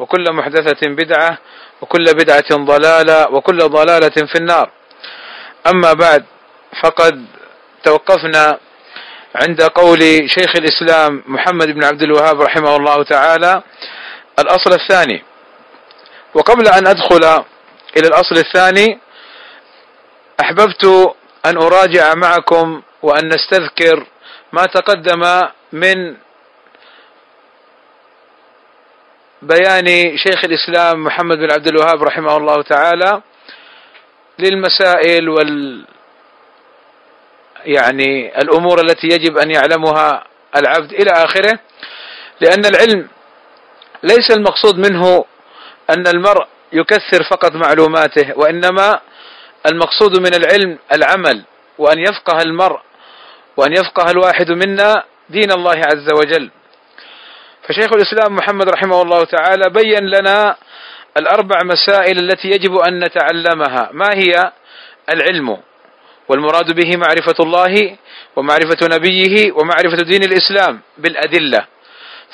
وكل محدثة بدعة وكل بدعة ضلالة وكل ضلالة في النار. أما بعد فقد توقفنا عند قول شيخ الإسلام محمد بن عبد الوهاب رحمه الله تعالى الأصل الثاني. وقبل أن أدخل إلى الأصل الثاني أحببت أن أراجع معكم وأن نستذكر ما تقدم من بيان شيخ الإسلام محمد بن عبد الوهاب رحمه الله تعالى للمسائل وال يعني الأمور التي يجب أن يعلمها العبد إلى آخره لأن العلم ليس المقصود منه أن المرء يكثر فقط معلوماته وإنما المقصود من العلم العمل وأن يفقه المرء وأن يفقه الواحد منا دين الله عز وجل. فشيخ الإسلام محمد رحمه الله تعالى بين لنا الأربع مسائل التي يجب أن نتعلمها. ما هي؟ العلم والمراد به معرفة الله ومعرفة نبيه ومعرفة دين الإسلام بالأدلة.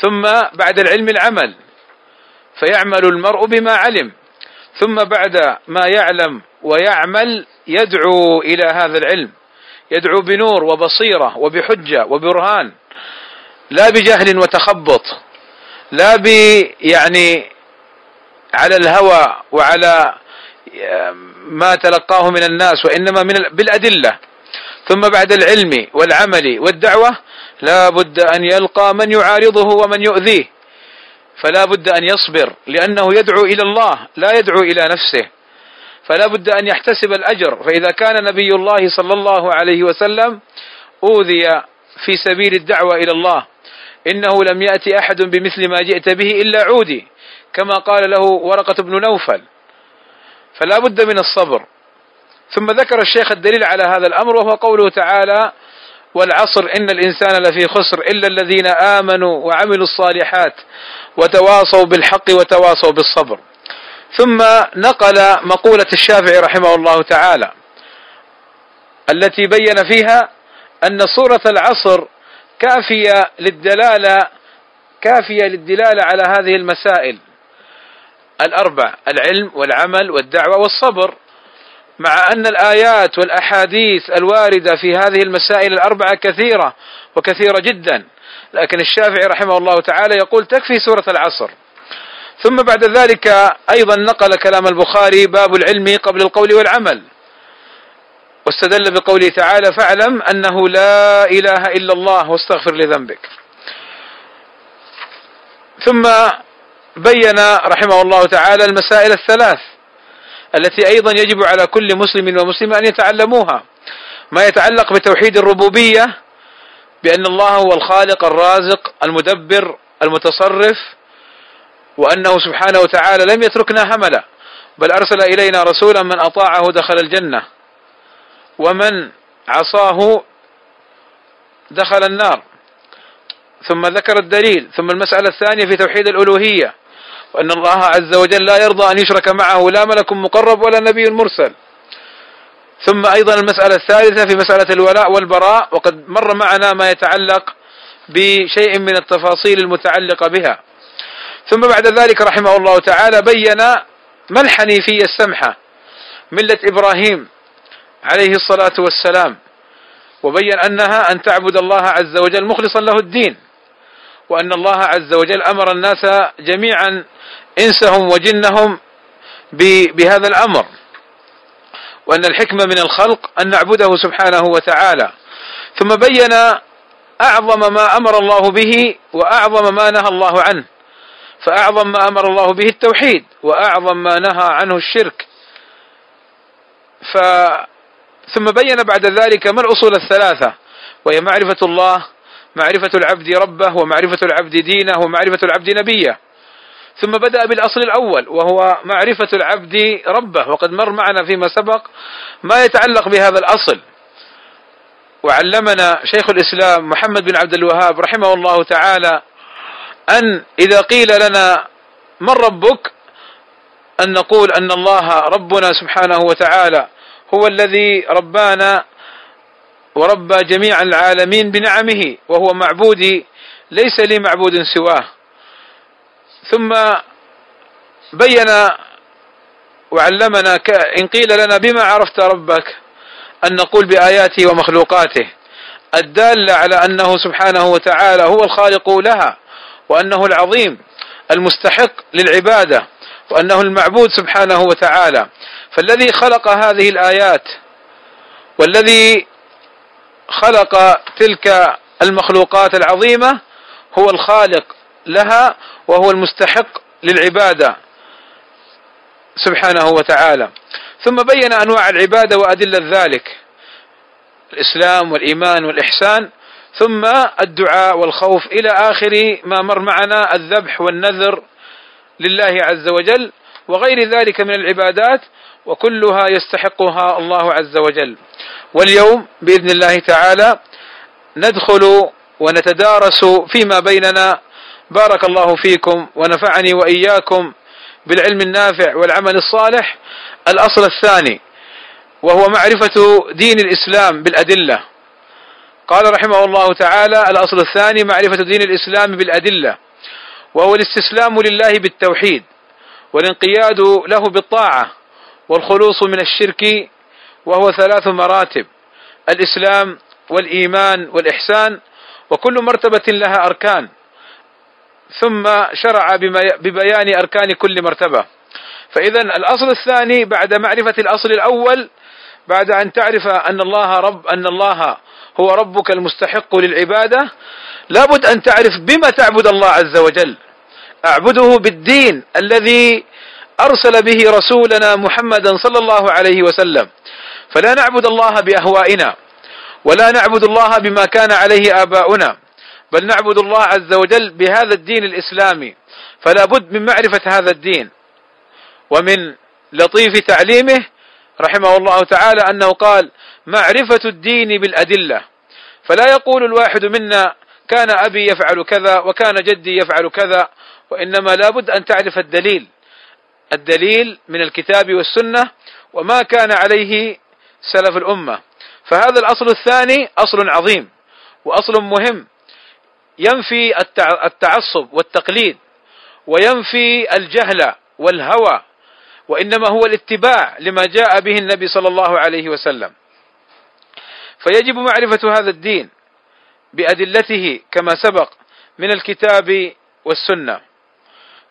ثم بعد العلم العمل فيعمل المرء بما علم. ثم بعد ما يعلم ويعمل يدعو إلى هذا العلم. يدعو بنور وبصيرة وبحجة وبرهان لا بجهل وتخبط. لا ب يعني على الهوى وعلى ما تلقاه من الناس وإنما من بالأدلة. ثم بعد العلم والعمل والدعوة لا بد أن يلقى من يعارضه ومن يؤذيه. فلا بد أن يصبر لأنه يدعو إلى الله لا يدعو إلى نفسه. فلا بد أن يحتسب الأجر. فإذا كان نبي الله صلى الله عليه وسلم أوذي في سبيل الدعوة إلى الله. إنه لم يأتي أحد بمثل ما جئت به إلا عودي كما قال له ورقة بن نوفل. فلا بد من الصبر. ثم ذكر الشيخ الدليل على هذا الأمر وهو قوله تعالى والعصر إن الإنسان لفي خسر إلا الذين آمنوا وعملوا الصالحات وتواصوا بالحق وتواصوا بالصبر. ثم نقل مقولة الشافعي رحمه الله تعالى التي بين فيها أن صورة العصر كافية للدلالة كافية للدلالة على هذه المسائل. الأربع العلم والعمل والدعوة والصبر. مع أن الآيات والأحاديث الواردة في هذه المسائل الأربعة كثيرة وكثيرة جدا لكن الشافعي رحمه الله تعالى يقول تكفي سورة العصر. ثم بعد ذلك أيضا نقل كلام البخاري باب العلم قبل القول والعمل. واستدل بقوله تعالى فاعلم أنه لا إله إلا الله واستغفر لذنبك. ثم بين رحمه الله تعالى المسائل الثلاث التي أيضا يجب على كل مسلم ومسلمة أن يتعلموها. ما يتعلق بتوحيد الربوبية بأن الله هو الخالق الرازق المدبر المتصرف وأنه سبحانه وتعالى لم يتركنا هملا بل أرسل إلينا رسولا من أطاعه دخل الجنة. ومن عصاه دخل النار. ثم ذكر الدليل ثم المسألة الثانية في توحيد الألوهية وأن الله عز وجل لا يرضى أن يشرك معه لا ملك مقرب ولا نبي مرسل. ثم أيضا المسألة الثالثة في مسألة الولاء والبراء وقد مر معنا ما يتعلق بشيء من التفاصيل المتعلقة بها. ثم بعد ذلك رحمه الله تعالى بين ما الحنيفية السمحة ملة إبراهيم. عليه الصلاة والسلام وبين أنها أن تعبد الله عز وجل مخلصا له الدين وأن الله عز وجل أمر الناس جميعا إنسهم وجنهم بهذا الأمر وأن الحكمة من الخلق أن نعبده سبحانه وتعالى. ثم بين أعظم ما أمر الله به وأعظم ما نهى الله عنه فأعظم ما أمر الله به التوحيد وأعظم ما نهى عنه الشرك. ف ثم بين بعد ذلك ما الأصول الثلاثة؟ وهي معرفة الله معرفة العبد ربه ومعرفة العبد دينه ومعرفة العبد نبيه. ثم بدأ بالأصل الأول وهو معرفة العبد ربه. وقد مر معنا فيما سبق ما يتعلق بهذا الأصل. وعلمنا شيخ الإسلام محمد بن عبد الوهاب رحمه الله تعالى أن إذا قيل لنا من ربك أن نقول أن الله ربنا سبحانه وتعالى هو الذي ربانا وربى جميع العالمين بنعمه وهو معبودي ليس لي معبود سواه. ثم بين وعلمنا إن قيل لنا بما عرفت ربك أن نقول بآياته ومخلوقاته. الدالة على أنه سبحانه وتعالى هو الخالق لها وأنه العظيم المستحق للعبادة. وأنه المعبود سبحانه وتعالى. فالذي خلق هذه الآيات والذي خلق تلك المخلوقات العظيمة هو الخالق لها وهو المستحق للعبادة سبحانه وتعالى. ثم بين أنواع العبادة وأدلة ذلك الإسلام والإيمان والإحسان ثم الدعاء والخوف إلى آخر ما مر معنا الذبح والنذر لله عز وجل وغير ذلك من العبادات وكلها يستحقها الله عز وجل. واليوم بإذن الله تعالى ندخل ونتدارس فيما بيننا. بارك الله فيكم ونفعني وإياكم بالعلم النافع والعمل الصالح. الأصل الثاني وهو معرفة دين الإسلام بالأدلة. قال رحمه الله تعالى الأصل الثاني معرفة دين الإسلام بالأدلة. وهو الاستسلام لله بالتوحيد والانقياد له بالطاعة والخلوص من الشرك وهو ثلاث مراتب الإسلام والإيمان والإحسان وكل مرتبة لها أركان ثم شرع ببيان أركان كل مرتبة. فإذا الأصل الثاني بعد معرفة الأصل الأول بعد أن تعرف أن الله رب أن الله هو ربك المستحق للعبادة لابد أن تعرف بما تعبد الله عز وجل. أعبده بالدين الذي أرسل به رسولنا محمدا صلى الله عليه وسلم. فلا نعبد الله بأهوائنا ولا نعبد الله بما كان عليه آباؤنا بل نعبد الله عز وجل بهذا الدين الإسلامي. فلا بد من معرفة هذا الدين ومن لطيف تعليمه رحمه الله تعالى أنه قال معرفة الدين بالأدلة فلا يقول الواحد منا كان أبي يفعل كذا وكان جدي يفعل كذا وإنما لابد أن تعرف الدليل. الدليل من الكتاب والسنة وما كان عليه سلف الأمة. فهذا الأصل الثاني أصل عظيم وأصل مهم. ينفي التعصب والتقليد وينفي الجهل والهوى وإنما هو الاتباع لما جاء به النبي صلى الله عليه وسلم. فيجب معرفة هذا الدين بأدلته كما سبق من الكتاب والسنة.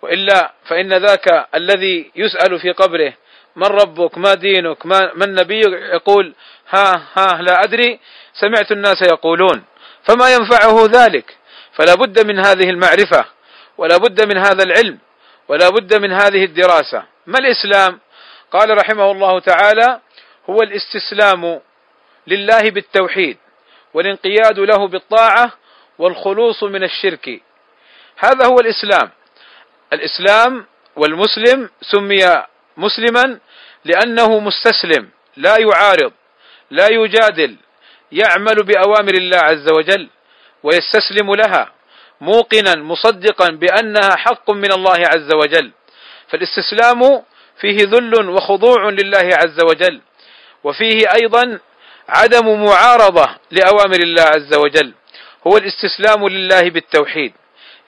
وإلا فإن ذاك الذي يسأل في قبره من ربك؟ ما دينك؟ ما من نبيك؟ يقول ها ها لا أدري. سمعت الناس يقولون فما ينفعه ذلك؟ فلا بد من هذه المعرفة ولا بد من هذا العلم ولا بد من هذه الدراسة. ما الإسلام؟ قال رحمه الله تعالى هو الاستسلام لله بالتوحيد والانقياد له بالطاعة والخلوص من الشرك. هذا هو الإسلام. الإسلام والمسلم سمي مسلما لأنه مستسلم لا يعارض لا يجادل يعمل بأوامر الله عز وجل ويستسلم لها موقنا مصدقا بأنها حق من الله عز وجل. فالاستسلام فيه ذل وخضوع لله عز وجل وفيه أيضا عدم معارضة لأوامر الله عز وجل. هو الاستسلام لله بالتوحيد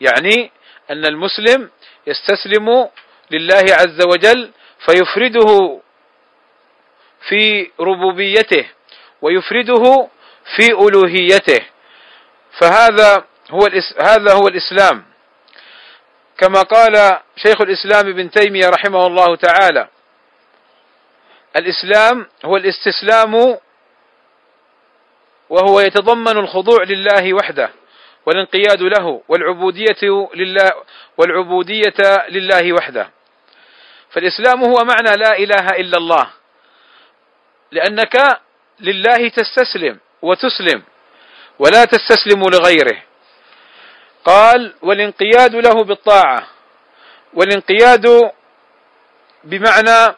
يعني أن المسلم يستسلم لله عز وجل فيفرده في ربوبيته ويفرده في ألوهيته. فهذا هو هذا هو الإسلام. كما قال شيخ الإسلام ابن تيمية رحمه الله تعالى الإسلام هو الاستسلام وهو يتضمن الخضوع لله وحده. والانقياد له والعبودية لله والعبودية لله وحده. فالإسلام هو معنى لا إله إلا الله لأنك لله تستسلم وتسلم ولا تستسلم لغيره. قال والانقياد له بالطاعة والانقياد بمعنى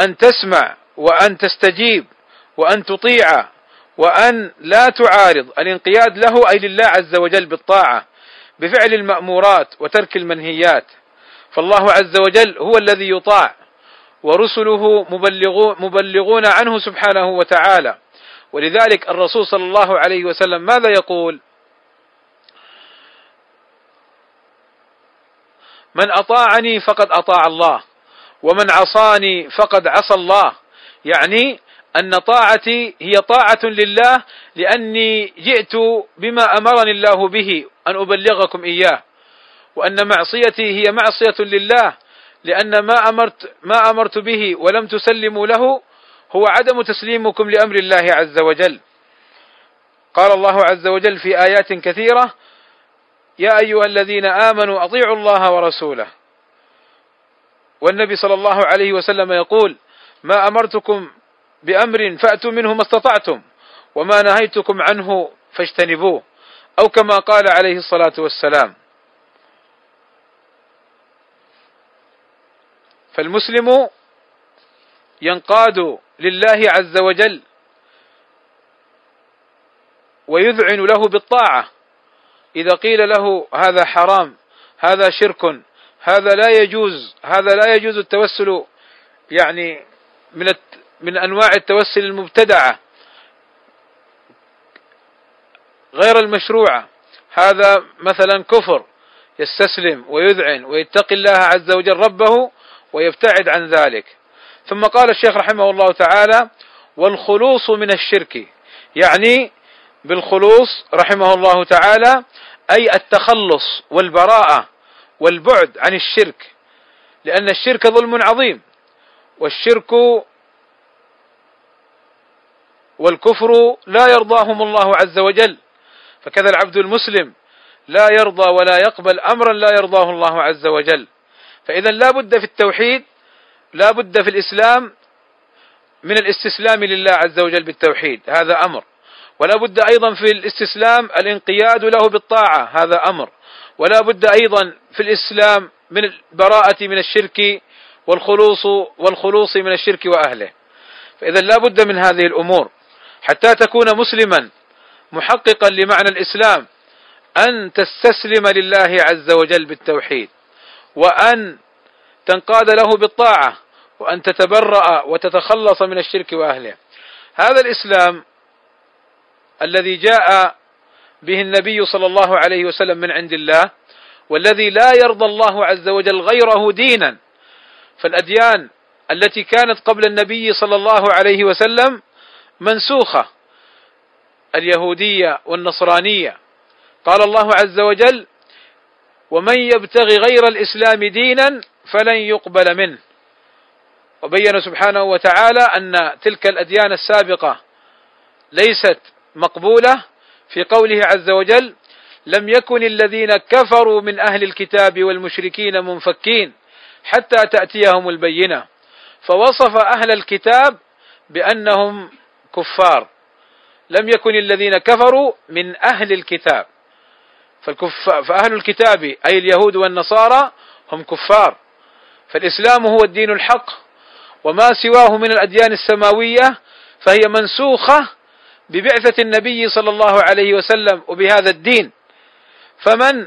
أن تسمع وأن تستجيب وأن تطيع وأن لا تعارض الانقياد له أي لله عز وجل بالطاعة بفعل المأمورات وترك المنهيات. فالله عز وجل هو الذي يطاع ورسله مبلغون عنه سبحانه وتعالى. ولذلك الرسول صلى الله عليه وسلم ماذا يقول؟ من أطاعني فقد أطاع الله ومن عصاني فقد عصى الله. يعني أن طاعتي هي طاعة لله لأني جئت بما أمرني الله به أن أبلغكم إياه. وأن معصيتي هي معصية لله لأن ما أمرت ما أمرت به ولم تسلموا له هو عدم تسليمكم لأمر الله عز وجل. قال الله عز وجل في آيات كثيرة يا أيها الذين آمنوا أطيعوا الله ورسوله. والنبي صلى الله عليه وسلم يقول ما أمرتكم بأمر فأتوا منه ما استطعتم وما نهيتكم عنه فاجتنبوه أو كما قال عليه الصلاة والسلام. فالمسلم ينقاد لله عز وجل ويذعن له بالطاعة. إذا قيل له هذا حرام هذا شرك هذا لا يجوز هذا لا يجوز التوسل يعني من من أنواع التوسل المبتدعة غير المشروعة. هذا مثلا كفر يستسلم ويذعن ويتقي الله عز وجل ربه ويبتعد عن ذلك. ثم قال الشيخ رحمه الله تعالى والخلوص من الشرك يعني بالخلوص رحمه الله تعالى أي التخلص والبراءة والبعد عن الشرك لأن الشرك ظلم عظيم والشرك والكفر لا يرضاهم الله عز وجل. فكذا العبد المسلم لا يرضى ولا يقبل أمرا لا يرضاه الله عز وجل. فإذا لا بد في التوحيد لا بد في الإسلام من الاستسلام لله عز وجل بالتوحيد. هذا أمر. ولا بد أيضا في الاستسلام الانقياد له بالطاعة. هذا أمر. ولا بد أيضا في الإسلام من البراءة من الشرك والخلوص والخلوص من الشرك وأهله. فإذا لا بد من هذه الأمور. حتى تكون مسلما محققا لمعنى الإسلام أن تستسلم لله عز وجل بالتوحيد وأن تنقاد له بالطاعة وأن تتبرأ وتتخلص من الشرك وأهله. هذا الإسلام الذي جاء به النبي صلى الله عليه وسلم من عند الله والذي لا يرضى الله عز وجل غيره دينا فالأديان التي كانت قبل النبي صلى الله عليه وسلم منسوخة اليهودية والنصرانية. قال الله عز وجل ومن يبتغي غير الإسلام دينا فلن يقبل منه. وبين سبحانه وتعالى أن تلك الأديان السابقة ليست مقبولة في قوله عز وجل لم يكن الذين كفروا من أهل الكتاب والمشركين منفكين حتى تأتيهم البينة. فوصف أهل الكتاب بأنهم كفار. لم يكن الذين كفروا من أهل الكتاب. فأهل الكتاب أي اليهود والنصارى هم كفار. فالإسلام هو الدين الحق وما سواه من الأديان السماوية فهي منسوخة ببعثة النبي صلى الله عليه وسلم وبهذا الدين. فمن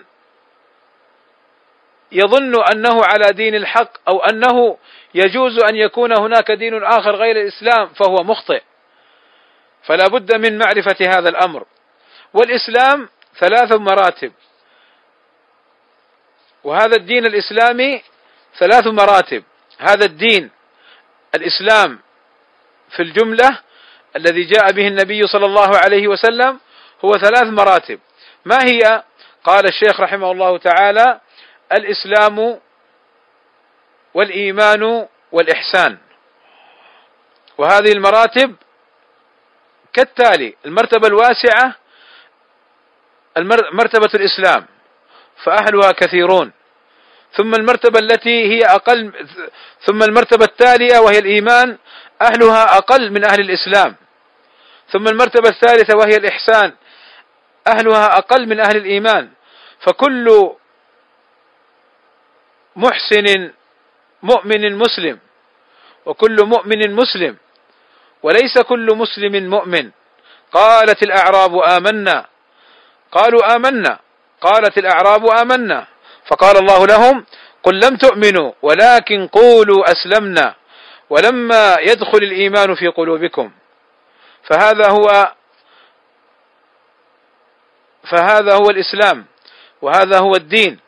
يظن أنه على دين الحق أو أنه يجوز أن يكون هناك دين آخر غير الإسلام فهو مخطئ. فلا بد من معرفة هذا الأمر. والإسلام ثلاث مراتب. وهذا الدين الإسلامي ثلاث مراتب. هذا الدين الإسلام في الجملة الذي جاء به النبي صلى الله عليه وسلم هو ثلاث مراتب. ما هي؟ قال الشيخ رحمه الله تعالى الإسلام والإيمان والإحسان. وهذه المراتب كالتالي المرتبة الواسعة مرتبة الإسلام فأهلها كثيرون. ثم المرتبة التي هي أقل ثم المرتبة التالية وهي الإيمان أهلها أقل من أهل الإسلام. ثم المرتبة الثالثة وهي الإحسان أهلها أقل من أهل الإيمان. فكل محسن مؤمن مسلم وكل مؤمن مسلم وليس كل مسلم مؤمن. قالت الأعراب آمنا. قالوا آمنا. قالت الأعراب آمنا. فقال الله لهم قل لم تؤمنوا ولكن قولوا أسلمنا. ولما يدخل الإيمان في قلوبكم. فهذا هو فهذا هو الإسلام وهذا هو الدين.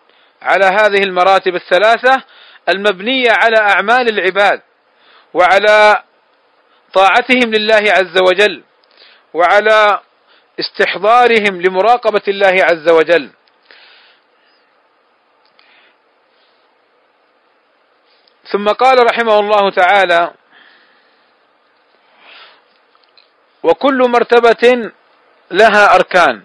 على هذه المراتب الثلاثة المبنية على أعمال العباد وعلى طاعتهم لله عز وجل وعلى استحضارهم لمراقبة الله عز وجل. ثم قال رحمه الله تعالى وكل مرتبة لها أركان.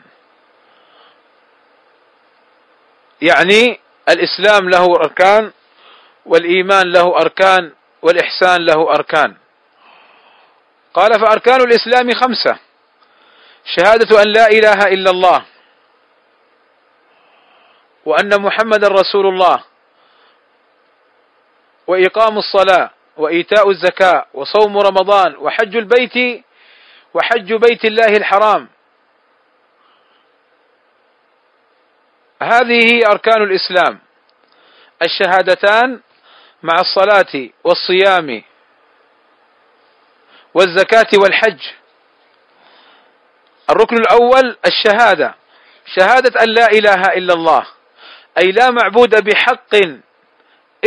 يعني الإسلام له أركان والإيمان له أركان والإحسان له أركان. قال فأركان الإسلام خمسة. شهادة أن لا إله إلا الله. وأن محمد رسول الله. وإقام الصلاة. وإيتاء الزكاة. وصوم رمضان. وحج البيت. وحج بيت الله الحرام. هذه أركان الإسلام. الشهادتان مع الصلاة والصيام. والزكاة والحج. الركن الأول الشهادة. شهادة أن لا إله إلا الله. أي لا معبود بحق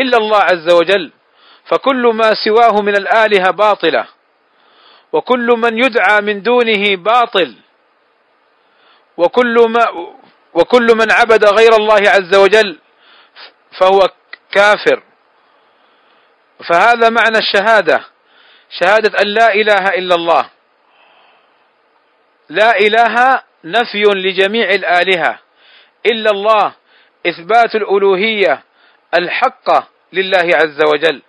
إلا الله عز وجل. فكل ما سواه من الآلهة باطلة. وكل من يدعى من دونه باطل. وكل ما وكل من عبد غير الله عز وجل فهو كافر. فهذا معنى الشهادة. شهادة أن لا إله إلا الله. لا إله نفي لجميع الآلهة. إلا الله إثبات الألوهية الحقة لله عز وجل.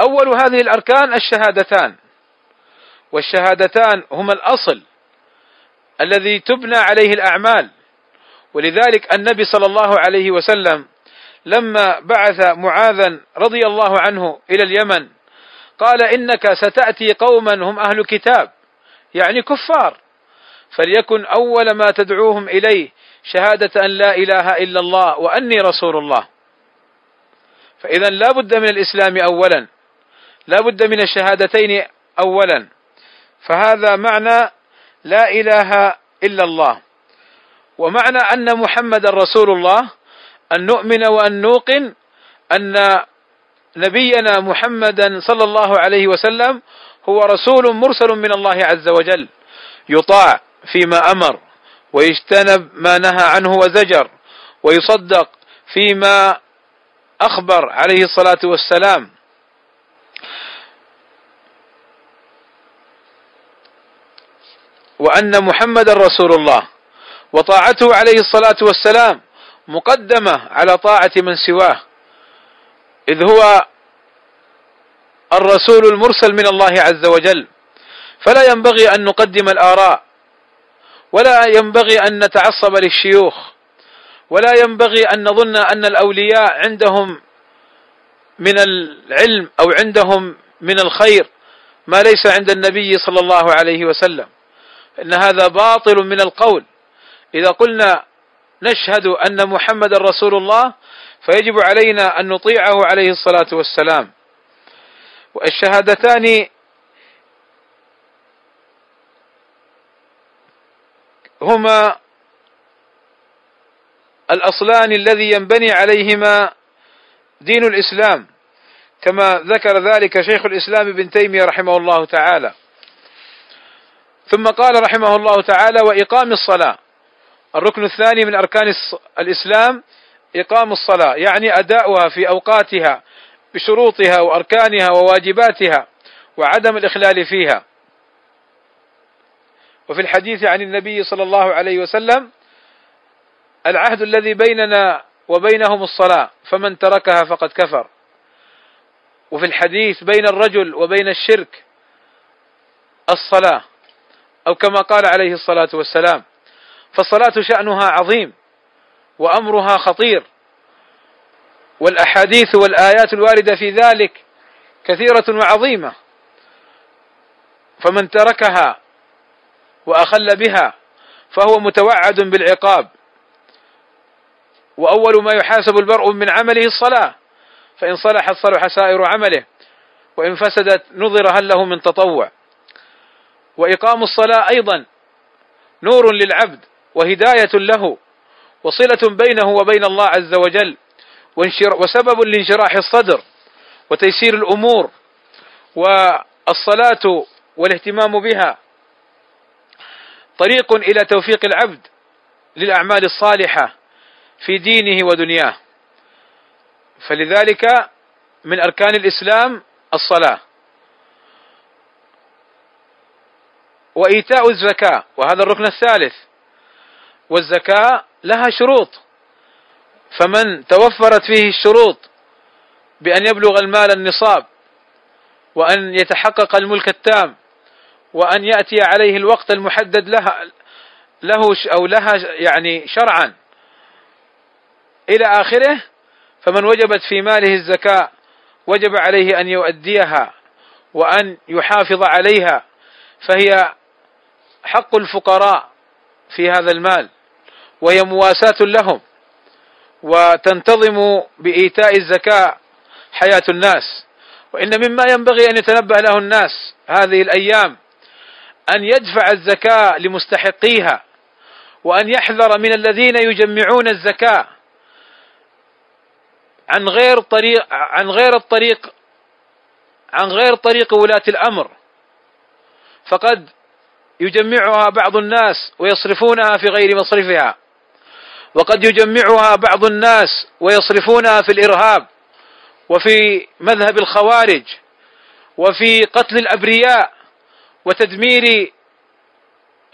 أول هذه الأركان الشهادتان. والشهادتان هما الأصل الذي تبنى عليه الأعمال. ولذلك النبي صلى الله عليه وسلم لما بعث معاذا رضي الله عنه إلى اليمن قال إنك ستأتي قوما هم أهل كتاب يعني كفار فليكن أول ما تدعوهم إليه شهادة أن لا إله إلا الله وأني رسول الله. فإذا لا بد من الإسلام أولا لا بد من الشهادتين أولا فهذا معنى لا إله إلا الله ومعنى أن محمد رسول الله أن نؤمن وأن نوقن أن نبينا محمدا صلى الله عليه وسلم هو رسول مرسل من الله عز وجل يطاع فيما أمر ويجتنب ما نهى عنه وزجر ويصدق فيما أخبر عليه الصلاة والسلام. وأن محمد رسول الله وطاعته عليه الصلاة والسلام مقدمة على طاعة من سواه. إذ هو الرسول المرسل من الله عز وجل. فلا ينبغي أن نقدم الآراء. ولا ينبغي أن نتعصب للشيوخ. ولا ينبغي أن نظن أن الأولياء عندهم من العلم أو عندهم من الخير ما ليس عند النبي صلى الله عليه وسلم. إن هذا باطل من القول. إذا قلنا نشهد أن محمد رسول الله فيجب علينا أن نطيعه عليه الصلاة والسلام. والشهادتان هما الأصلان الذي ينبني عليهما دين الإسلام كما ذكر ذلك شيخ الإسلام ابن تيمية رحمه الله تعالى. ثم قال رحمه الله تعالى وإقام الصلاة. الركن الثاني من أركان الإسلام إقام الصلاة يعني أداؤها في أوقاتها بشروطها وأركانها وواجباتها وعدم الإخلال فيها. وفي الحديث عن النبي صلى الله عليه وسلم العهد الذي بيننا وبينهم الصلاة فمن تركها فقد كفر. وفي الحديث بين الرجل وبين الشرك الصلاة أو كما قال عليه الصلاة والسلام فالصلاة شأنها عظيم وأمرها خطير والأحاديث والآيات الواردة في ذلك كثيرة وعظيمة. فمن تركها وأخل بها فهو متوعد بالعقاب. وأول ما يحاسب البرء من عمله الصلاة فإن صلحت صلح سائر عمله وإن فسدت نظر هل له من تطوع. وإقام الصلاة أيضا نور للعبد وهداية له وصلة بينه وبين الله عز وجل وسبب لانشراح الصدر وتيسير الأمور والصلاة والاهتمام بها طريق إلى توفيق العبد للأعمال الصالحة في دينه ودنياه. فلذلك من أركان الإسلام الصلاة. وإيتاء الزكاة وهذا الركن الثالث. والزكاة لها شروط. فمن توفرت فيه الشروط بأن يبلغ المال النصاب وأن يتحقق الملك التام وأن يأتي عليه الوقت المحدد لها له أو لها يعني شرعا إلى آخره فمن وجبت في ماله الزكاة وجب عليه أن يؤديها وأن يحافظ عليها فهي حق الفقراء في هذا المال. وهي مواساة لهم وتنتظم بإيتاء الزكاة حياة الناس. وإن مما ينبغي أن يتنبه له الناس هذه الأيام أن يدفع الزكاة لمستحقيها وأن يحذر من الذين يجمعون الزكاة عن غير طريق عن غير الطريق عن غير طريق ولاة الأمر. فقد يجمعها بعض الناس ويصرفونها في غير مصرفها. وقد يجمعها بعض الناس ويصرفونها في الإرهاب وفي مذهب الخوارج وفي قتل الأبرياء وتدمير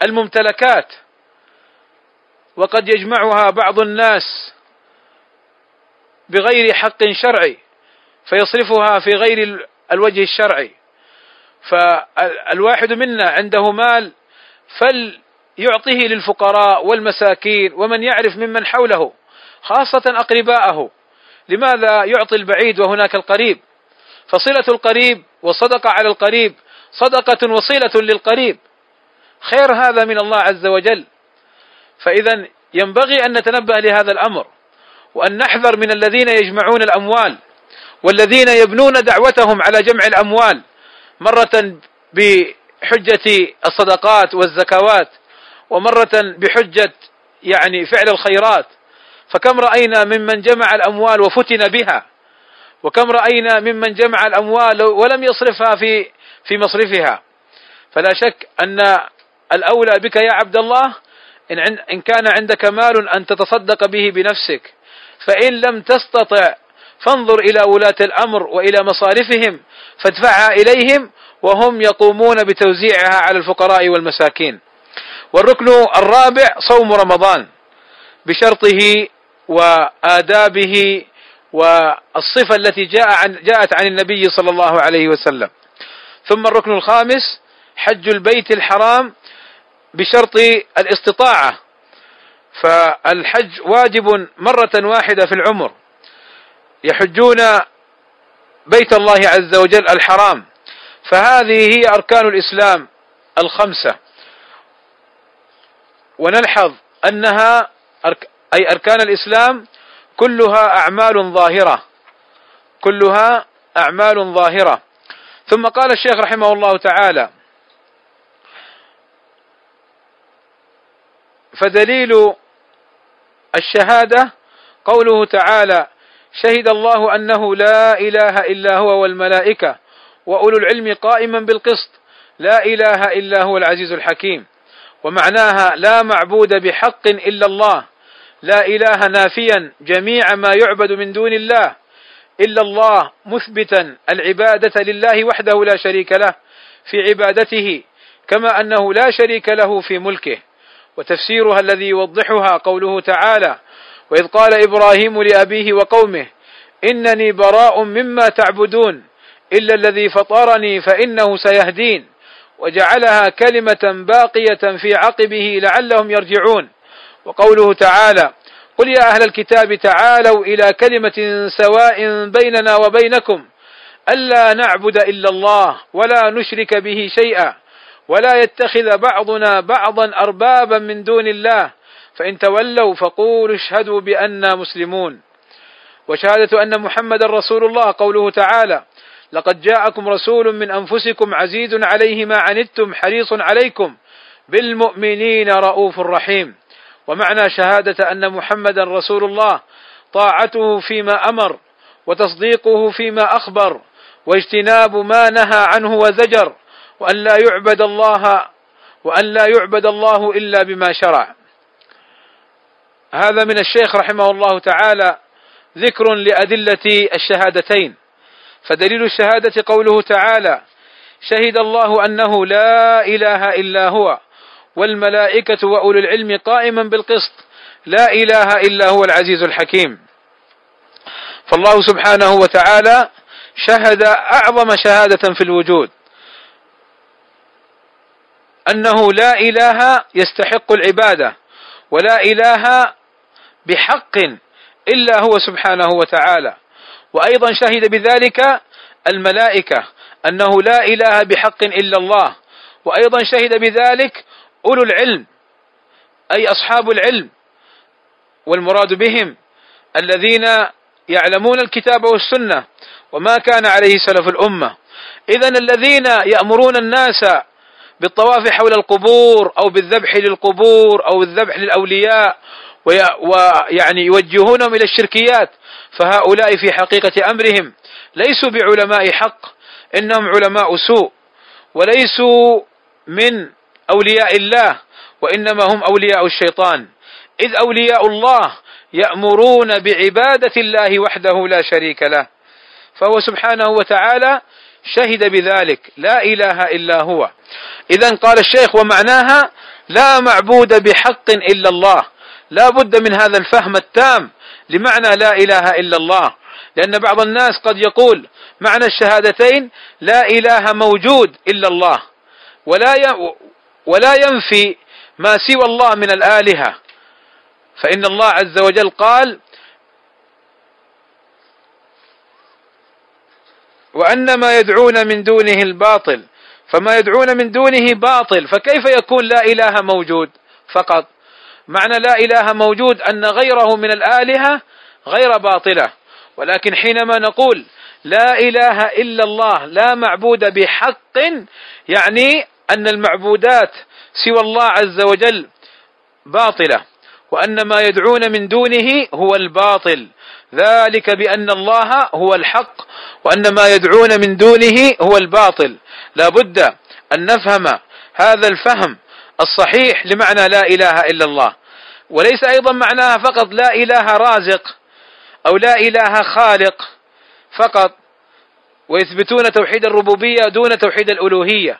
الممتلكات. وقد يجمعها بعض الناس بغير حق شرعي فيصرفها في غير الوجه الشرعي. فالواحد منا عنده مال فليعطيه للفقراء والمساكين ومن يعرف ممن حوله خاصة أقرباءه. لماذا يعطي البعيد وهناك القريب؟ فصلة القريب والصدقة على القريب صدقة وصلة للقريب. خير هذا من الله عز وجل. فإذا ينبغي أن نتنبه لهذا الأمر وأن نحذر من الذين يجمعون الأموال والذين يبنون دعوتهم على جمع الأموال مرة بحجة الصدقات والزكوات. ومرة بحجة يعني فعل الخيرات فكم رأينا ممن جمع الأموال وفتن بها وكم رأينا ممن جمع الأموال ولم يصرفها في في مصرفها. فلا شك أن الأولى بك يا عبد الله إن, إن كان عندك مال أن تتصدق به بنفسك. فإن لم تستطع فانظر إلى ولاة الأمر وإلى مصارفهم فادفعها إليهم وهم يقومون بتوزيعها على الفقراء والمساكين. والركن الرابع صوم رمضان بشرطه وآدابه والصفة التي جاء عن جاءت عن النبي صلى الله عليه وسلم. ثم الركن الخامس حج البيت الحرام بشرط الاستطاعة. فالحج واجب مرة واحدة في العمر. يحجون بيت الله عز وجل الحرام. فهذه هي أركان الإسلام الخمسة. ونلحظ أنها أي أركان الإسلام كلها أعمال ظاهرة. كلها أعمال ظاهرة. ثم قال الشيخ رحمه الله تعالى فدليل الشهادة قوله تعالى شهد الله أنه لا إله إلا هو والملائكة وأولو العلم قائما بالقسط لا إله إلا هو العزيز الحكيم. ومعناها لا معبود بحق إلا الله لا إله نافيا جميع ما يعبد من دون الله إلا الله مثبتا العبادة لله وحده لا شريك له في عبادته كما أنه لا شريك له في ملكه. وتفسيرها الذي يوضحها قوله تعالى وإذ قال إبراهيم لأبيه وقومه إنني براء مما تعبدون إلا الذي فطرني فإنه سيهدين. وجعلها كلمة باقية في عقبه لعلهم يرجعون. وقوله تعالى قل يا أهل الكتاب تعالوا إلى كلمة سواء بيننا وبينكم ألا نعبد إلا الله ولا نشرك به شيئا ولا يتخذ بعضنا بعضا أربابا من دون الله فإن تولوا فقولوا اشهدوا بأننا مسلمون. وشهادة أن محمد رسول الله قوله تعالى لقد جاءكم رسول من أنفسكم عزيز عليه ما عنتم حريص عليكم. بالمؤمنين رؤوف رحيم. ومعنى شهادة أن محمدا رسول الله. طاعته فيما أمر وتصديقه فيما أخبر واجتناب ما نهى عنه وزجر وأن لا يعبد الله وأن لا يعبد الله إلا بما شرع. هذا من الشيخ رحمه الله تعالى ذكر لأدلة الشهادتين. فدليل الشهادة قوله تعالى شهد الله أنه لا إله إلا هو والملائكة وأولو العلم قائما بالقسط لا إله إلا هو العزيز الحكيم. فالله سبحانه وتعالى شهد أعظم شهادة في الوجود أنه لا إله يستحق العبادة ولا إله بحق إلا هو سبحانه وتعالى. وأيضا شهد بذلك الملائكة أنه لا إله بحق إلا الله. وأيضا شهد بذلك أولو العلم أي أصحاب العلم والمراد بهم الذين يعلمون الكتاب والسنة وما كان عليه سلف الأمة. إذا الذين يأمرون الناس بالطواف حول القبور أو بالذبح للقبور أو الذبح للأولياء ويعني يوجهونهم إلى الشركيات فهؤلاء في حقيقة أمرهم ليسوا بعلماء حق إنهم علماء سوء وليسوا من أولياء الله وإنما هم أولياء الشيطان. إذ أولياء الله يأمرون بعبادة الله وحده لا شريك له فهو سبحانه وتعالى شهد بذلك لا إله إلا هو. إذا قال الشيخ ومعناها لا معبود بحق إلا الله لا بد من هذا الفهم التام لمعنى لا إله إلا الله. لأن بعض الناس قد يقول معنى الشهادتين لا إله موجود إلا الله. ولا ولا ينفي ما سوى الله من الآلهة. فإن الله عز وجل قال وأن ما يدعون من دونه الباطل. فما يدعون من دونه باطل. فكيف يكون لا إله موجود فقط؟ معنى لا إله موجود أن غيره من الآلهة غير باطلة. ولكن حينما نقول لا إله إلا الله لا معبود بحق يعني أن المعبودات سوى الله عز وجل باطلة وأن ما يدعون من دونه هو الباطل. ذلك بأن الله هو الحق وأن ما يدعون من دونه هو الباطل. لا بد أن نفهم هذا الفهم الصحيح لمعنى لا إله إلا الله. وليس أيضا معناها فقط لا إله رازق أو لا إله خالق فقط ويثبتون توحيد الربوبية دون توحيد الألوهية.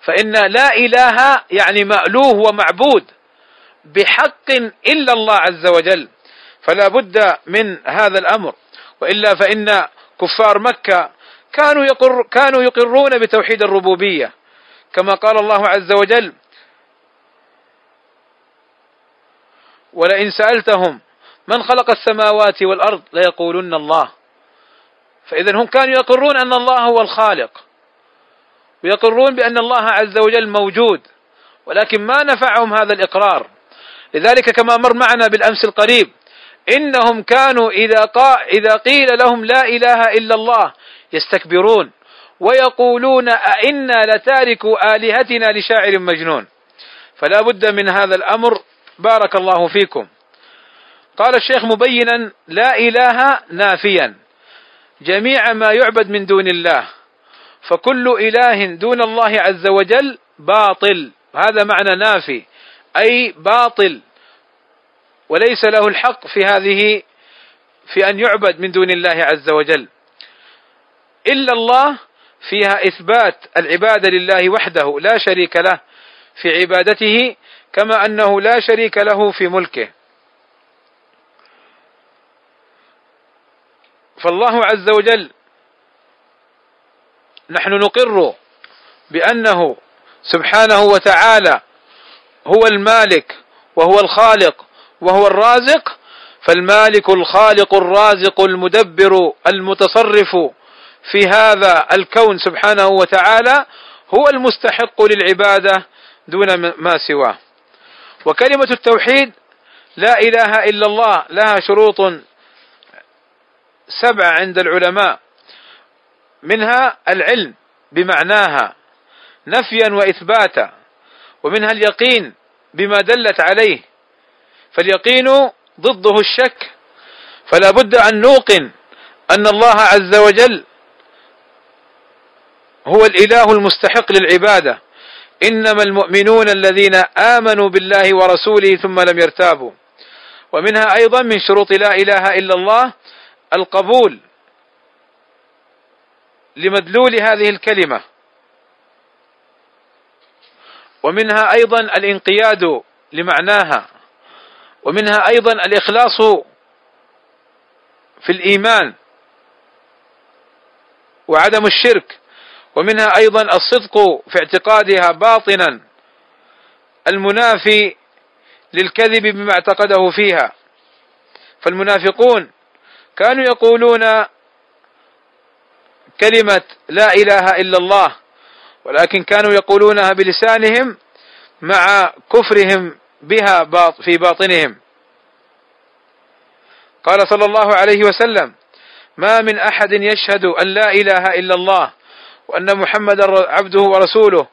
فإن لا إله يعني مألوه ومعبود بحق إلا الله عز وجل فلا بد من هذا الأمر. وإلا فإن كفار مكة كانوا يقر كانوا يقرون بتوحيد الربوبية كما قال الله عز وجل ولئن سألتهم من خلق السماوات والأرض ليقولن الله. فإذا هم كانوا يقرون أن الله هو الخالق ويقرون بأن الله عز وجل موجود ولكن ما نفعهم هذا الإقرار. لذلك كما مر معنا بالأمس القريب إنهم كانوا إذا, قا إذا قيل لهم لا إله إلا الله يستكبرون ويقولون أئنا لتاركوا آلهتنا لشاعر مجنون. فلا بد من هذا الأمر بارك الله فيكم. قال الشيخ مبينا لا إله نافيا. جميع ما يعبد من دون الله. فكل إله دون الله عز وجل باطل. هذا معنى نافي. أي باطل. وليس له الحق في هذه في أن يعبد من دون الله عز وجل. إلا الله فيها إثبات العبادة لله وحده لا شريك له في عبادته كما أنه لا شريك له في ملكه. فالله عز وجل نحن نقر بأنه سبحانه وتعالى هو المالك وهو الخالق وهو الرازق. فالمالك الخالق الرازق المدبر المتصرف في هذا الكون سبحانه وتعالى هو المستحق للعبادة دون ما سواه. وكلمة التوحيد لا إله إلا الله لها شروط سبعه عند العلماء. منها العلم بمعناها نفيا وإثباتا ومنها اليقين بما دلت عليه. فاليقين ضده الشك فلا بد أن نوقن أن الله عز وجل هو الإله المستحق للعبادة. إنما المؤمنون الذين آمنوا بالله ورسوله ثم لم يرتابوا. ومنها أيضا من شروط لا إله إلا الله القبول لمدلول هذه الكلمة. ومنها أيضا الانقياد لمعناها. ومنها أيضا الإخلاص في الإيمان وعدم الشرك. ومنها أيضا الصدق في اعتقادها باطنا المنافي للكذب بما اعتقده فيها. فالمنافقون كانوا يقولون كلمة لا إله إلا الله ولكن كانوا يقولونها بلسانهم مع كفرهم بها في باطنهم. قال صلى الله عليه وسلم ما من أحد يشهد أن لا إله إلا الله وأن محمدا عبده ورسوله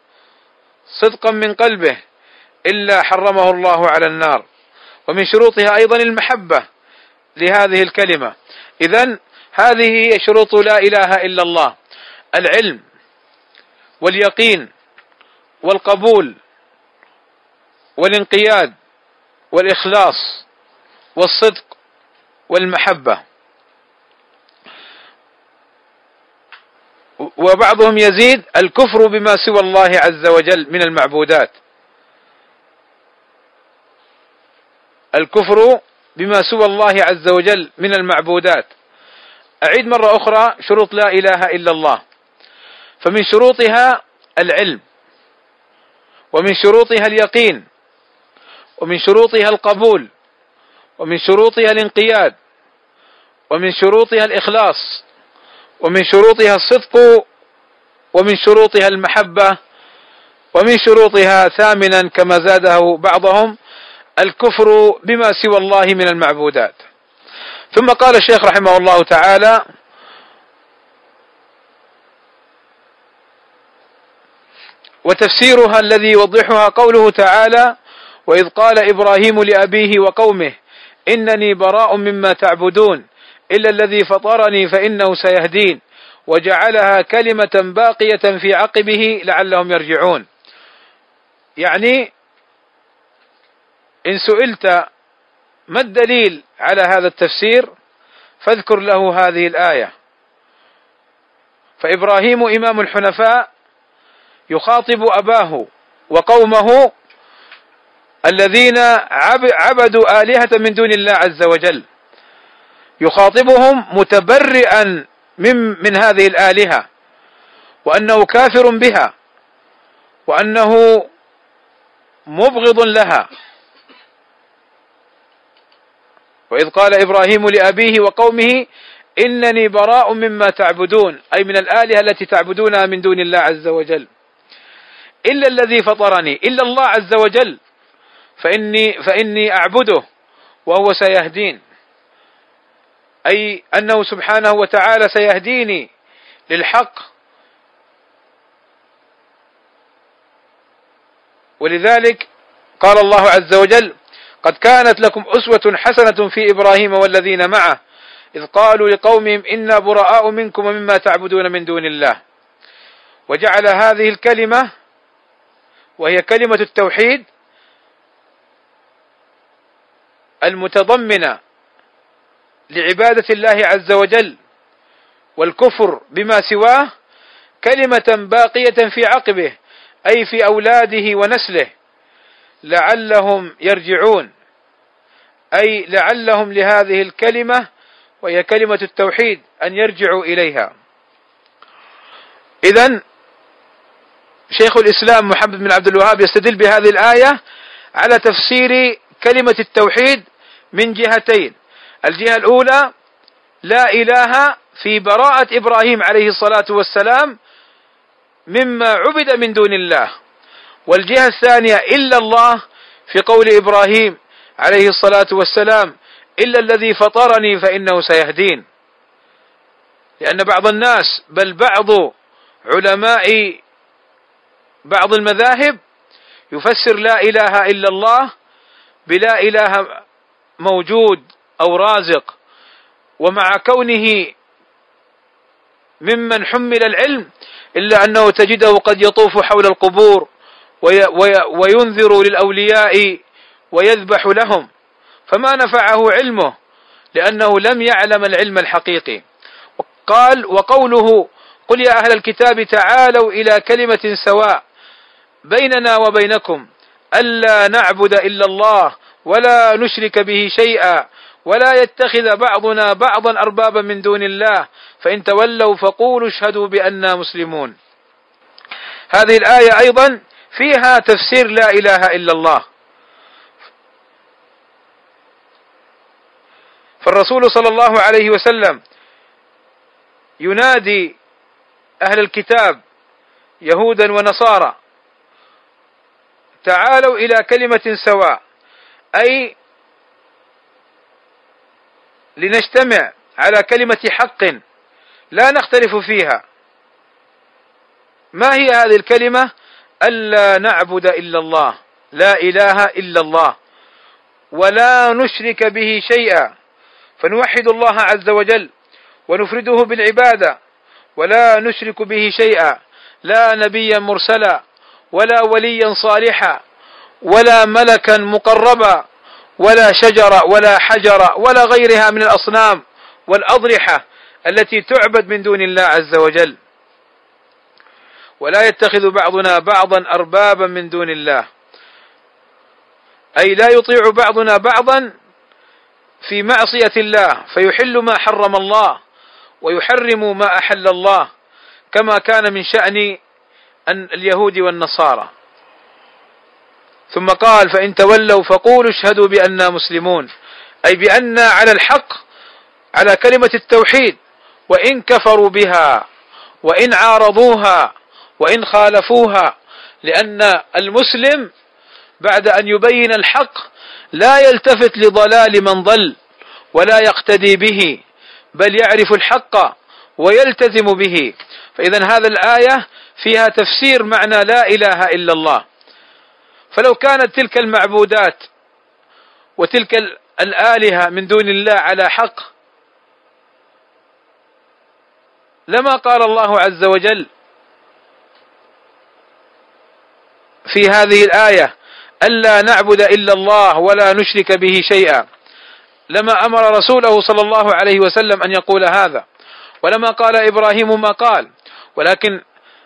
صدقا من قلبه إلا حرمه الله على النار. ومن شروطها أيضا المحبة لهذه الكلمة. اذا هذه شروط لا إله إلا الله. العلم واليقين والقبول والانقياد والإخلاص والصدق والمحبة. وبعضهم يزيد الكفر بما سوى الله عز وجل من المعبودات. الكفر بما سوى الله عز وجل من المعبودات. أعيد مرة أخرى شروط لا إله إلا الله. فمن شروطها العلم ومن شروطها اليقين ومن شروطها القبول ومن شروطها الانقياد ومن شروطها الإخلاص. ومن شروطها الصدق ومن شروطها المحبة ومن شروطها ثامنا كما زاده بعضهم الكفر بما سوى الله من المعبودات. ثم قال الشيخ رحمه الله تعالى وتفسيرها الذي يوضحها قوله تعالى وإذ قال إبراهيم لأبيه وقومه إنني براء مما تعبدون. إلا الذي فطرني فإنه سيهدين. وجعلها كلمة باقية في عقبه لعلهم يرجعون. يعني إن سئلت ما الدليل على هذا التفسير فاذكر له هذه الآية. فإبراهيم إمام الحنفاء يخاطب أباه وقومه الذين عبدوا آلهة من دون الله عز وجل. يخاطبهم متبرئا من من هذه الآلهة وأنه كافر بها وأنه مبغض لها. وإذ قال إبراهيم لأبيه وقومه إنني براء مما تعبدون أي من الآلهة التي تعبدونها من دون الله عز وجل. إلا الذي فطرني إلا الله عز وجل فإني فإني أعبده وهو سيهدين. أي أنه سبحانه وتعالى سيهديني للحق. ولذلك قال الله عز وجل قد كانت لكم أسوة حسنة في إبراهيم والذين معه إذ قالوا لقومهم إنا براء منكم ومما تعبدون من دون الله وجعل هذه الكلمة وهي كلمة التوحيد المتضمنة لعبادة الله عز وجل والكفر بما سواه كلمة باقية في عقبه أي في أولاده ونسله لعلهم يرجعون أي لعلهم لهذه الكلمة وهي كلمة التوحيد أن يرجعوا إليها. إذا شيخ الإسلام محمد بن عبد الوهاب يستدل بهذه الآية على تفسير كلمة التوحيد من جهتين. الجهة الأولى لا إله في براءة إبراهيم عليه الصلاة والسلام مما عبد من دون الله. والجهة الثانية إلا الله في قول إبراهيم عليه الصلاة والسلام إلا الذي فطرني فإنه سيهدين. لأن بعض الناس بل بعض علماء بعض المذاهب يفسر لا إله إلا الله بلا إله موجود أو رازق ومع كونه ممن حمل العلم إلا أنه تجده قد يطوف حول القبور وينذر للأولياء ويذبح لهم. فما نفعه علمه لأنه لم يعلم العلم الحقيقي. قال وقوله قل يا أهل الكتاب تعالوا إلى كلمة سواء بيننا وبينكم ألا نعبد إلا الله ولا نشرك به شيئا ولا يتخذ بعضنا بعضا أربابا من دون الله فإن تولوا فقولوا اشهدوا بأننا مسلمون. هذه الآية أيضا فيها تفسير لا إله إلا الله. فالرسول صلى الله عليه وسلم ينادي أهل الكتاب يهودا ونصارى تعالوا إلى كلمة سواء أي لنجتمع على كلمة حق لا نختلف فيها. ما هي هذه الكلمة؟ ألا نعبد إلا الله لا إله إلا الله ولا نشرك به شيئا. فنوحد الله عز وجل ونفرده بالعبادة ولا نشرك به شيئا. لا نبيا مرسلا ولا وليا صالحا ولا ملكا مقربا. ولا شجر ولا حجر ولا غيرها من الأصنام والأضرحة التي تعبد من دون الله عز وجل. ولا يتخذ بعضنا بعضا أربابا من دون الله. أي لا يطيع بعضنا بعضا في معصية الله فيحل ما حرم الله ويحرم ما أحل الله كما كان من شأن اليهود والنصارى. ثم قال فإن تولوا فقولوا اشهدوا بأننا مسلمون. أي بأننا على الحق على كلمة التوحيد وإن كفروا بها وإن عارضوها وإن خالفوها لأن المسلم بعد أن يبين الحق لا يلتفت لضلال من ضل ولا يقتدي به بل يعرف الحق ويلتزم به. فإذا هذا الآية فيها تفسير معنى لا إله إلا الله. فلو كانت تلك المعبودات وتلك الآلهة من دون الله على حق لما قال الله عز وجل في هذه الآية ألا نعبد إلا الله ولا نشرك به شيئا. لما أمر رسوله صلى الله عليه وسلم أن يقول هذا. ولما قال إبراهيم ما قال. ولكن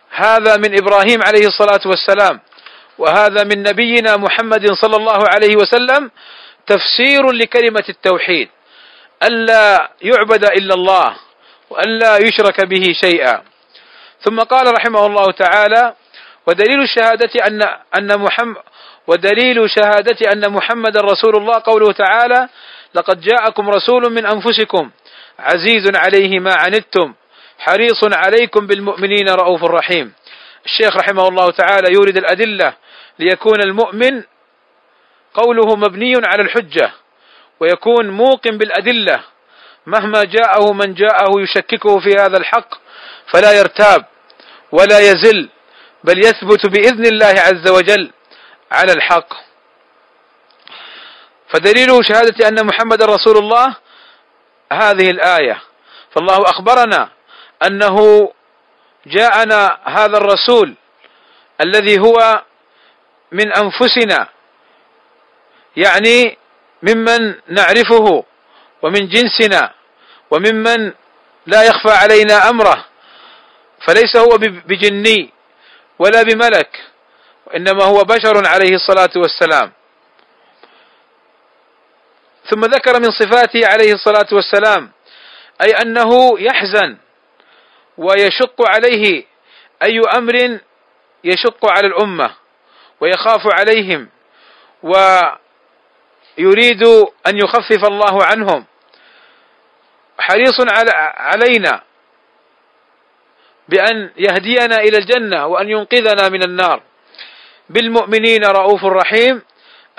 هذا من إبراهيم عليه الصلاة والسلام. وهذا من نبينا محمد صلى الله عليه وسلم تفسير لكلمة التوحيد. ألا يعبد إلا الله وألا يشرك به شيئا. ثم قال رحمه الله تعالى ودليل الشهادة أن أن محمد ودليل شهادة أن محمد رسول الله قوله تعالى لقد جاءكم رسول من أنفسكم عزيز عليه ما عنتم حريص عليكم بالمؤمنين رؤوف رحيم الشيخ رحمه الله تعالى يورد الأدلة ليكون المؤمن قوله مبني على الحجة ويكون موقن بالأدلة مهما جاءه من جاءه يشككه في هذا الحق فلا يرتاب ولا يزل بل يثبت بإذن الله عز وجل على الحق. فدليل شهادة أن محمد رسول الله هذه الآية. فالله أخبرنا أنه جاءنا هذا الرسول الذي هو من أنفسنا. يعني ممن نعرفه ومن جنسنا وممن لا يخفى علينا أمره. فليس هو بجني ولا بملك وإنما هو بشر عليه الصلاة والسلام. ثم ذكر من صفاته عليه الصلاة والسلام أي أنه يحزن ويشق عليه أي أمر يشق على الأمة. ويخاف عليهم ويريد أن يخفف الله عنهم. حريص علينا بأن يهدينا إلى الجنة وأن ينقذنا من النار. بالمؤمنين رؤوف رحيم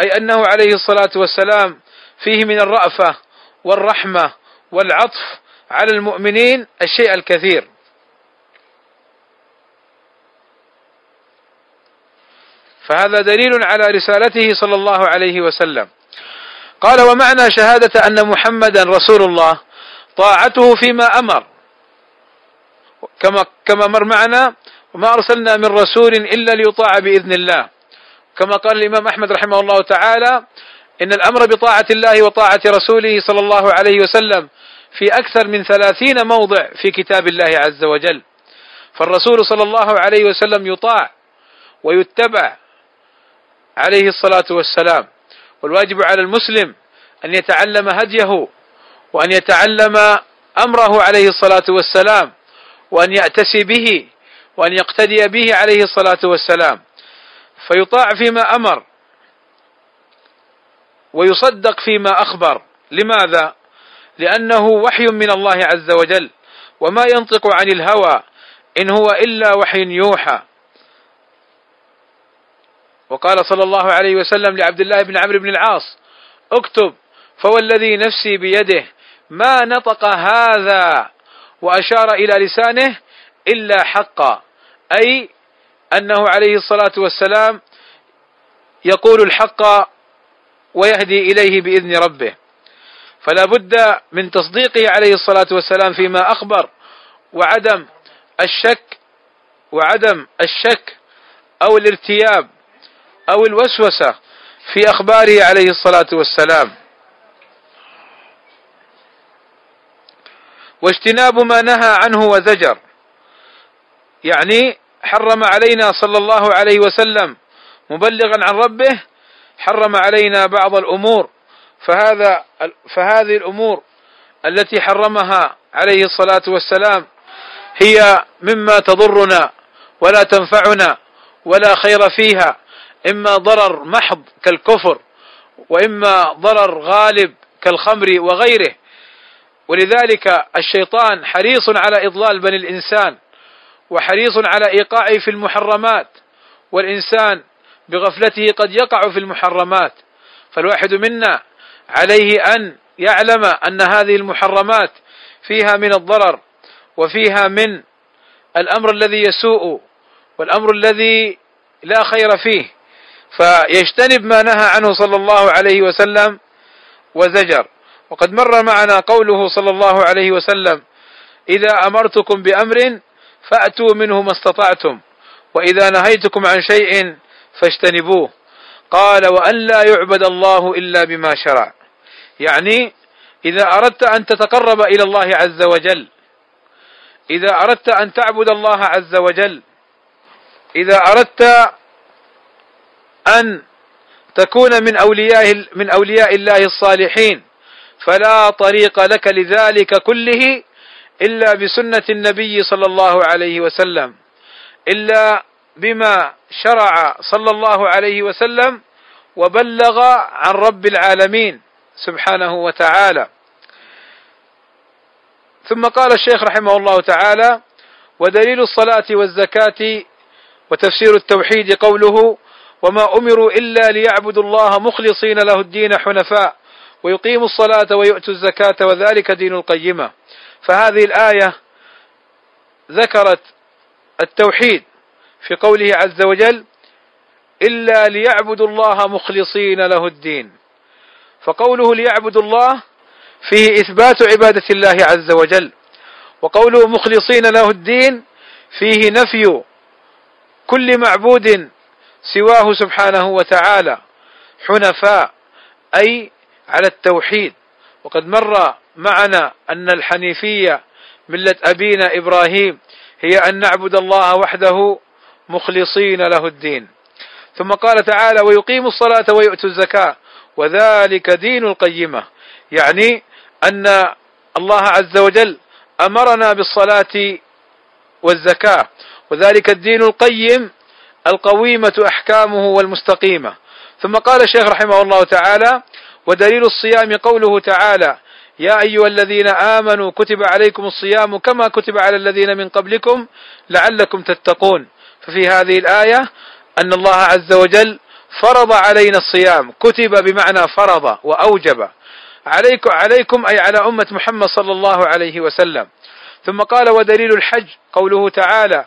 أي أنه عليه الصلاة والسلام فيه من الرأفة والرحمة والعطف على المؤمنين الشيء الكثير. فهذا دليل على رسالته صلى الله عليه وسلم. قال ومعنى شهادة أن محمدا رسول الله طاعته فيما أمر. كما كما مر معنا وما أرسلنا من رسول إلا ليطاع بإذن الله. كما قال الإمام أحمد رحمه الله تعالى إن الأمر بطاعة الله وطاعة رسوله صلى الله عليه وسلم في أكثر من ثلاثين موضع في كتاب الله عز وجل. فالرسول صلى الله عليه وسلم يطاع ويتبع عليه الصلاة والسلام. والواجب على المسلم أن يتعلم هديه وأن يتعلم أمره عليه الصلاة والسلام وأن يأتسي به وأن يقتدي به عليه الصلاة والسلام. فيطاع فيما أمر ويصدق فيما أخبر. لماذا؟ لأنه وحي من الله عز وجل وما ينطق عن الهوى إن هو إلا وحي يوحى. وقال صلى الله عليه وسلم لعبد الله بن عمرو بن العاص اكتب فوالذي نفسي بيده ما نطق هذا وأشار إلى لسانه إلا حقا. أي أنه عليه الصلاة والسلام يقول الحق ويهدي إليه بإذن ربه. فلا بد من تصديقه عليه الصلاة والسلام فيما أخبر وعدم الشك وعدم الشك أو الارتياب أو الوسوسة في أخباره عليه الصلاة والسلام. واجتناب ما نهى عنه وزجر. يعني حرم علينا صلى الله عليه وسلم مبلغا عن ربه حرم علينا بعض الأمور. فهذا فهذه الأمور التي حرمها عليه الصلاة والسلام هي مما تضرنا ولا تنفعنا ولا خير فيها. إما ضرر محض كالكفر وإما ضرر غالب كالخمر وغيره. ولذلك الشيطان حريص على إضلال بني الإنسان وحريص على إيقاعه في المحرمات. والإنسان بغفلته قد يقع في المحرمات. فالواحد منا عليه أن يعلم أن هذه المحرمات فيها من الضرر وفيها من الأمر الذي يسوء والأمر الذي لا خير فيه. فيجتنب ما نهى عنه صلى الله عليه وسلم وزجر. وقد مر معنا قوله صلى الله عليه وسلم إذا أمرتكم بأمر فأتوا منه ما استطعتم وإذا نهيتكم عن شيء فاجتنبوه. قال وأن لا يعبد الله إلا بما شرع. يعني إذا أردت أن تتقرب إلى الله عز وجل إذا أردت أن تعبد الله عز وجل إذا أردت أن تكون من أولياء من أولياء الله الصالحين. فلا طريق لك لذلك كله إلا بسنة النبي صلى الله عليه وسلم إلا بما شرع صلى الله عليه وسلم وبلغ عن رب العالمين سبحانه وتعالى. ثم قال الشيخ رحمه الله تعالى ودليل الصلاة والزكاة وتفسير التوحيد قوله وما أمروا إلا ليعبدوا الله مخلصين له الدين حنفاء ويقيموا الصلاة ويؤتوا الزكاة وذلك دين القيمة. فهذه الآية ذكرت التوحيد في قوله عز وجل إلا ليعبدوا الله مخلصين له الدين. فقوله ليعبدوا الله فيه إثبات عبادة الله عز وجل وقوله مخلصين له الدين فيه نفي كل معبود سواه سبحانه وتعالى حنفاء أي على التوحيد. وقد مر معنا أن الحنيفية ملة أبينا إبراهيم هي أن نعبد الله وحده مخلصين له الدين. ثم قال تعالى ويقيم الصلاة ويؤتوا الزكاة. وذلك دين القيمة. يعني أن الله عز وجل أمرنا بالصلاة والزكاة. وذلك الدين القيم القويمة أحكامه والمستقيمة. ثم قال الشيخ رحمه الله تعالى ودليل الصيام قوله تعالى يا أيها الذين آمنوا كتب عليكم الصيام كما كتب على الذين من قبلكم لعلكم تتقون ففي هذه الآية أن الله عز وجل فرض علينا الصيام كتب بمعنى فرض وأوجب. عليكم, عليكم أي على أمة محمد صلى الله عليه وسلم. ثم قال ودليل الحج قوله تعالى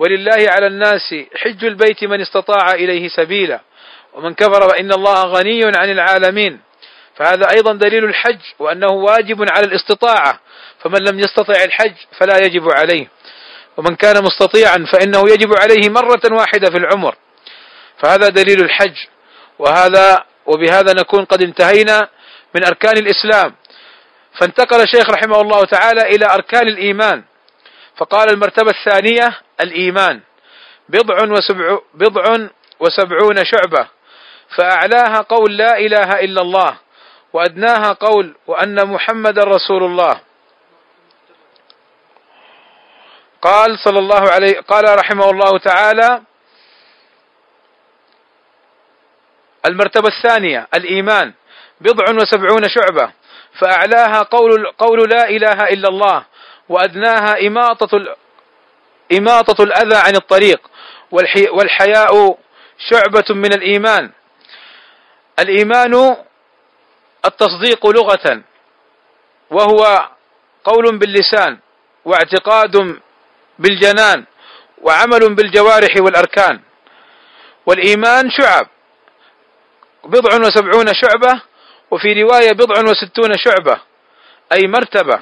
ولله على الناس حج البيت من استطاع إليه سبيلا. ومن كفر فإن الله غني عن العالمين. فهذا أيضا دليل الحج وأنه واجب على الاستطاعة. فمن لم يستطع الحج فلا يجب عليه. ومن كان مستطيعا فإنه يجب عليه مرة واحدة في العمر. فهذا دليل الحج. وهذا وبهذا نكون قد انتهينا من أركان الإسلام. فانتقل الشيخ رحمه الله تعالى إلى أركان الإيمان. فقال المرتبة الثانية الإيمان. بضع وسبع بضع وسبعون شعبة. فأعلاها قول لا إله إلا الله وأدناها قول وأن محمد رسول الله. قال صلى الله عليه قال رحمه الله تعالى المرتبة الثانية الإيمان. بضع وسبعون شعبة. فأعلاها قول قول لا إله إلا الله وأدناها إماطة إماطة الأذى عن الطريق والحياء شعبة من الإيمان. الإيمان التصديق لغة وهو قول باللسان واعتقاد بالجنان وعمل بالجوارح والأركان. والإيمان شعب بضع وسبعون شعبة وفي رواية بضع وستون شعبة أي مرتبة.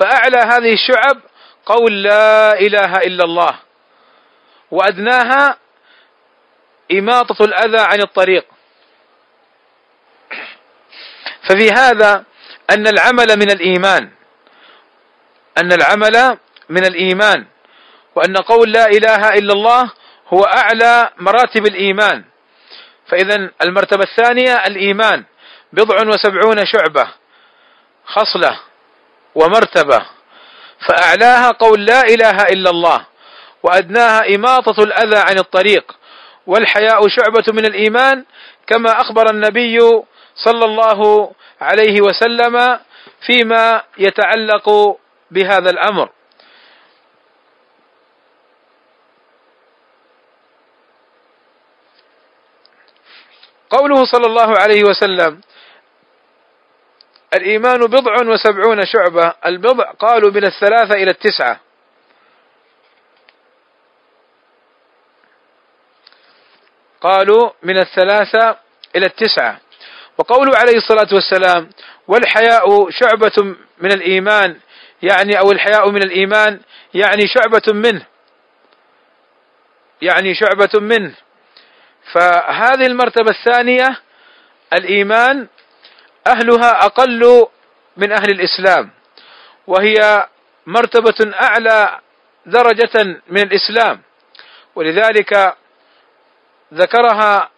فأعلى هذه الشعب قول لا إله إلا الله. وأدناها إماطة الأذى عن الطريق. ففي هذا أن العمل من الإيمان. أن العمل من الإيمان. وأن قول لا إله إلا الله هو أعلى مراتب الإيمان. فإذا المرتبة الثانية الإيمان. بضع وسبعون شعبة. خصلة ومرتبة. فأعلاها قول لا إله إلا الله وأدناها إماطة الأذى عن الطريق والحياء شعبة من الإيمان كما أخبر النبي صلى الله عليه وسلم فيما يتعلق بهذا الأمر. قوله صلى الله عليه وسلم الإيمان بضع وسبعون شعبة. البضع قالوا من الثلاثة إلى التسعة. قالوا من الثلاثة إلى التسعة. وقوله عليه الصلاة والسلام والحياء شعبة من الإيمان. يعني أو الحياء من الإيمان يعني شعبة منه. يعني شعبة منه. فهذه المرتبة الثانية الإيمان أهلها أقل من أهل الإسلام وهي مرتبة أعلى درجة من الإسلام. ولذلك ذكرها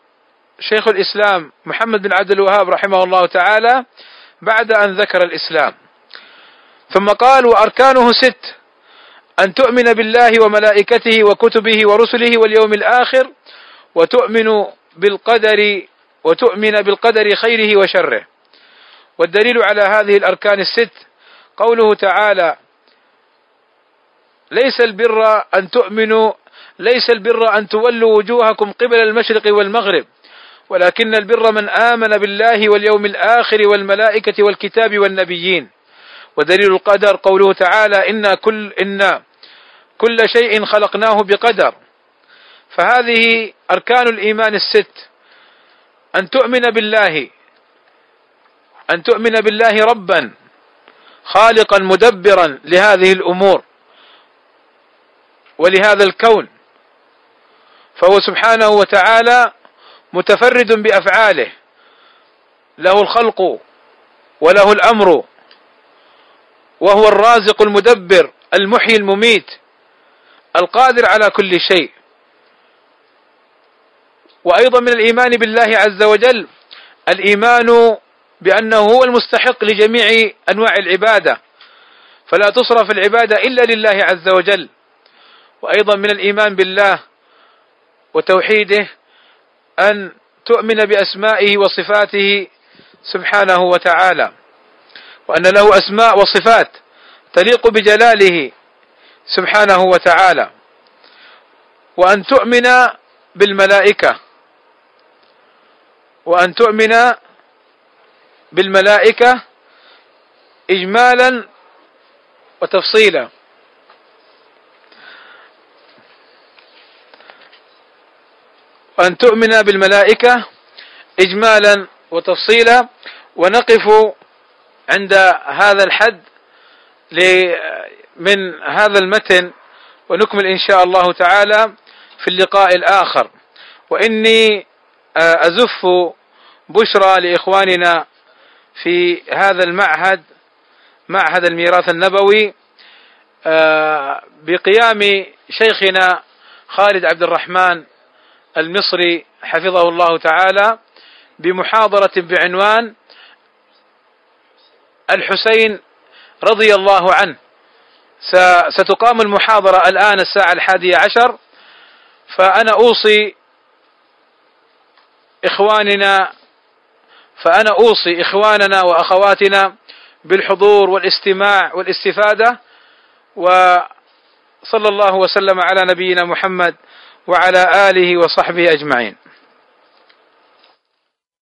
شيخ الإسلام محمد بن عبد الوهاب رحمه الله تعالى بعد أن ذكر الإسلام. ثم قال وأركانه ست أن تؤمن بالله وملائكته وكتبه ورسله واليوم الآخر وتؤمن بالقدر وتؤمن بالقدر خيره وشره. والدليل على هذه الأركان الست قوله تعالى ليس البر أن تؤمنوا ليس البر أن تولوا وجوهكم قبل المشرق والمغرب ولكن البر من آمن بالله واليوم الآخر والملائكة والكتاب والنبيين. ودليل القدر قوله تعالى إنا كل إنا كل شيء خلقناه بقدر. فهذه أركان الإيمان الست أن تؤمن بالله أن تؤمن بالله ربا خالقا مدبرا لهذه الأمور ولهذا الكون. فهو سبحانه وتعالى متفرد بأفعاله. له الخلق وله الأمر وهو الرازق المدبر المحيي المميت القادر على كل شيء. وأيضا من الإيمان بالله عز وجل الإيمان بأنه هو المستحق لجميع أنواع العبادة. فلا تصرف العبادة إلا لله عز وجل. وأيضا من الإيمان بالله وتوحيده أن تؤمن بأسمائه وصفاته سبحانه وتعالى. وأن له أسماء وصفات تليق بجلاله سبحانه وتعالى. وأن تؤمن بالملائكة. وأن تؤمن بالملائكة إجمالا وتفصيلا. وأن تؤمن بالملائكة إجمالا وتفصيلا. ونقف عند هذا الحد من هذا المتن ونكمل إن شاء الله تعالى في اللقاء الآخر. وإني أزف بشرى لإخواننا في هذا المعهد معهد الميراث النبوي بقيام شيخنا خالد عبد الرحمن المصري حفظه الله تعالى بمحاضرة بعنوان الحسين رضي الله عنه. ستقام المحاضرة الآن الساعة الحادية عشر فأنا أوصي إخواننا فأنا أوصي إخواننا وأخواتنا بالحضور والاستماع والاستفادة وصلى الله وسلم على نبينا محمد وعلى آله وصحبه أجمعين.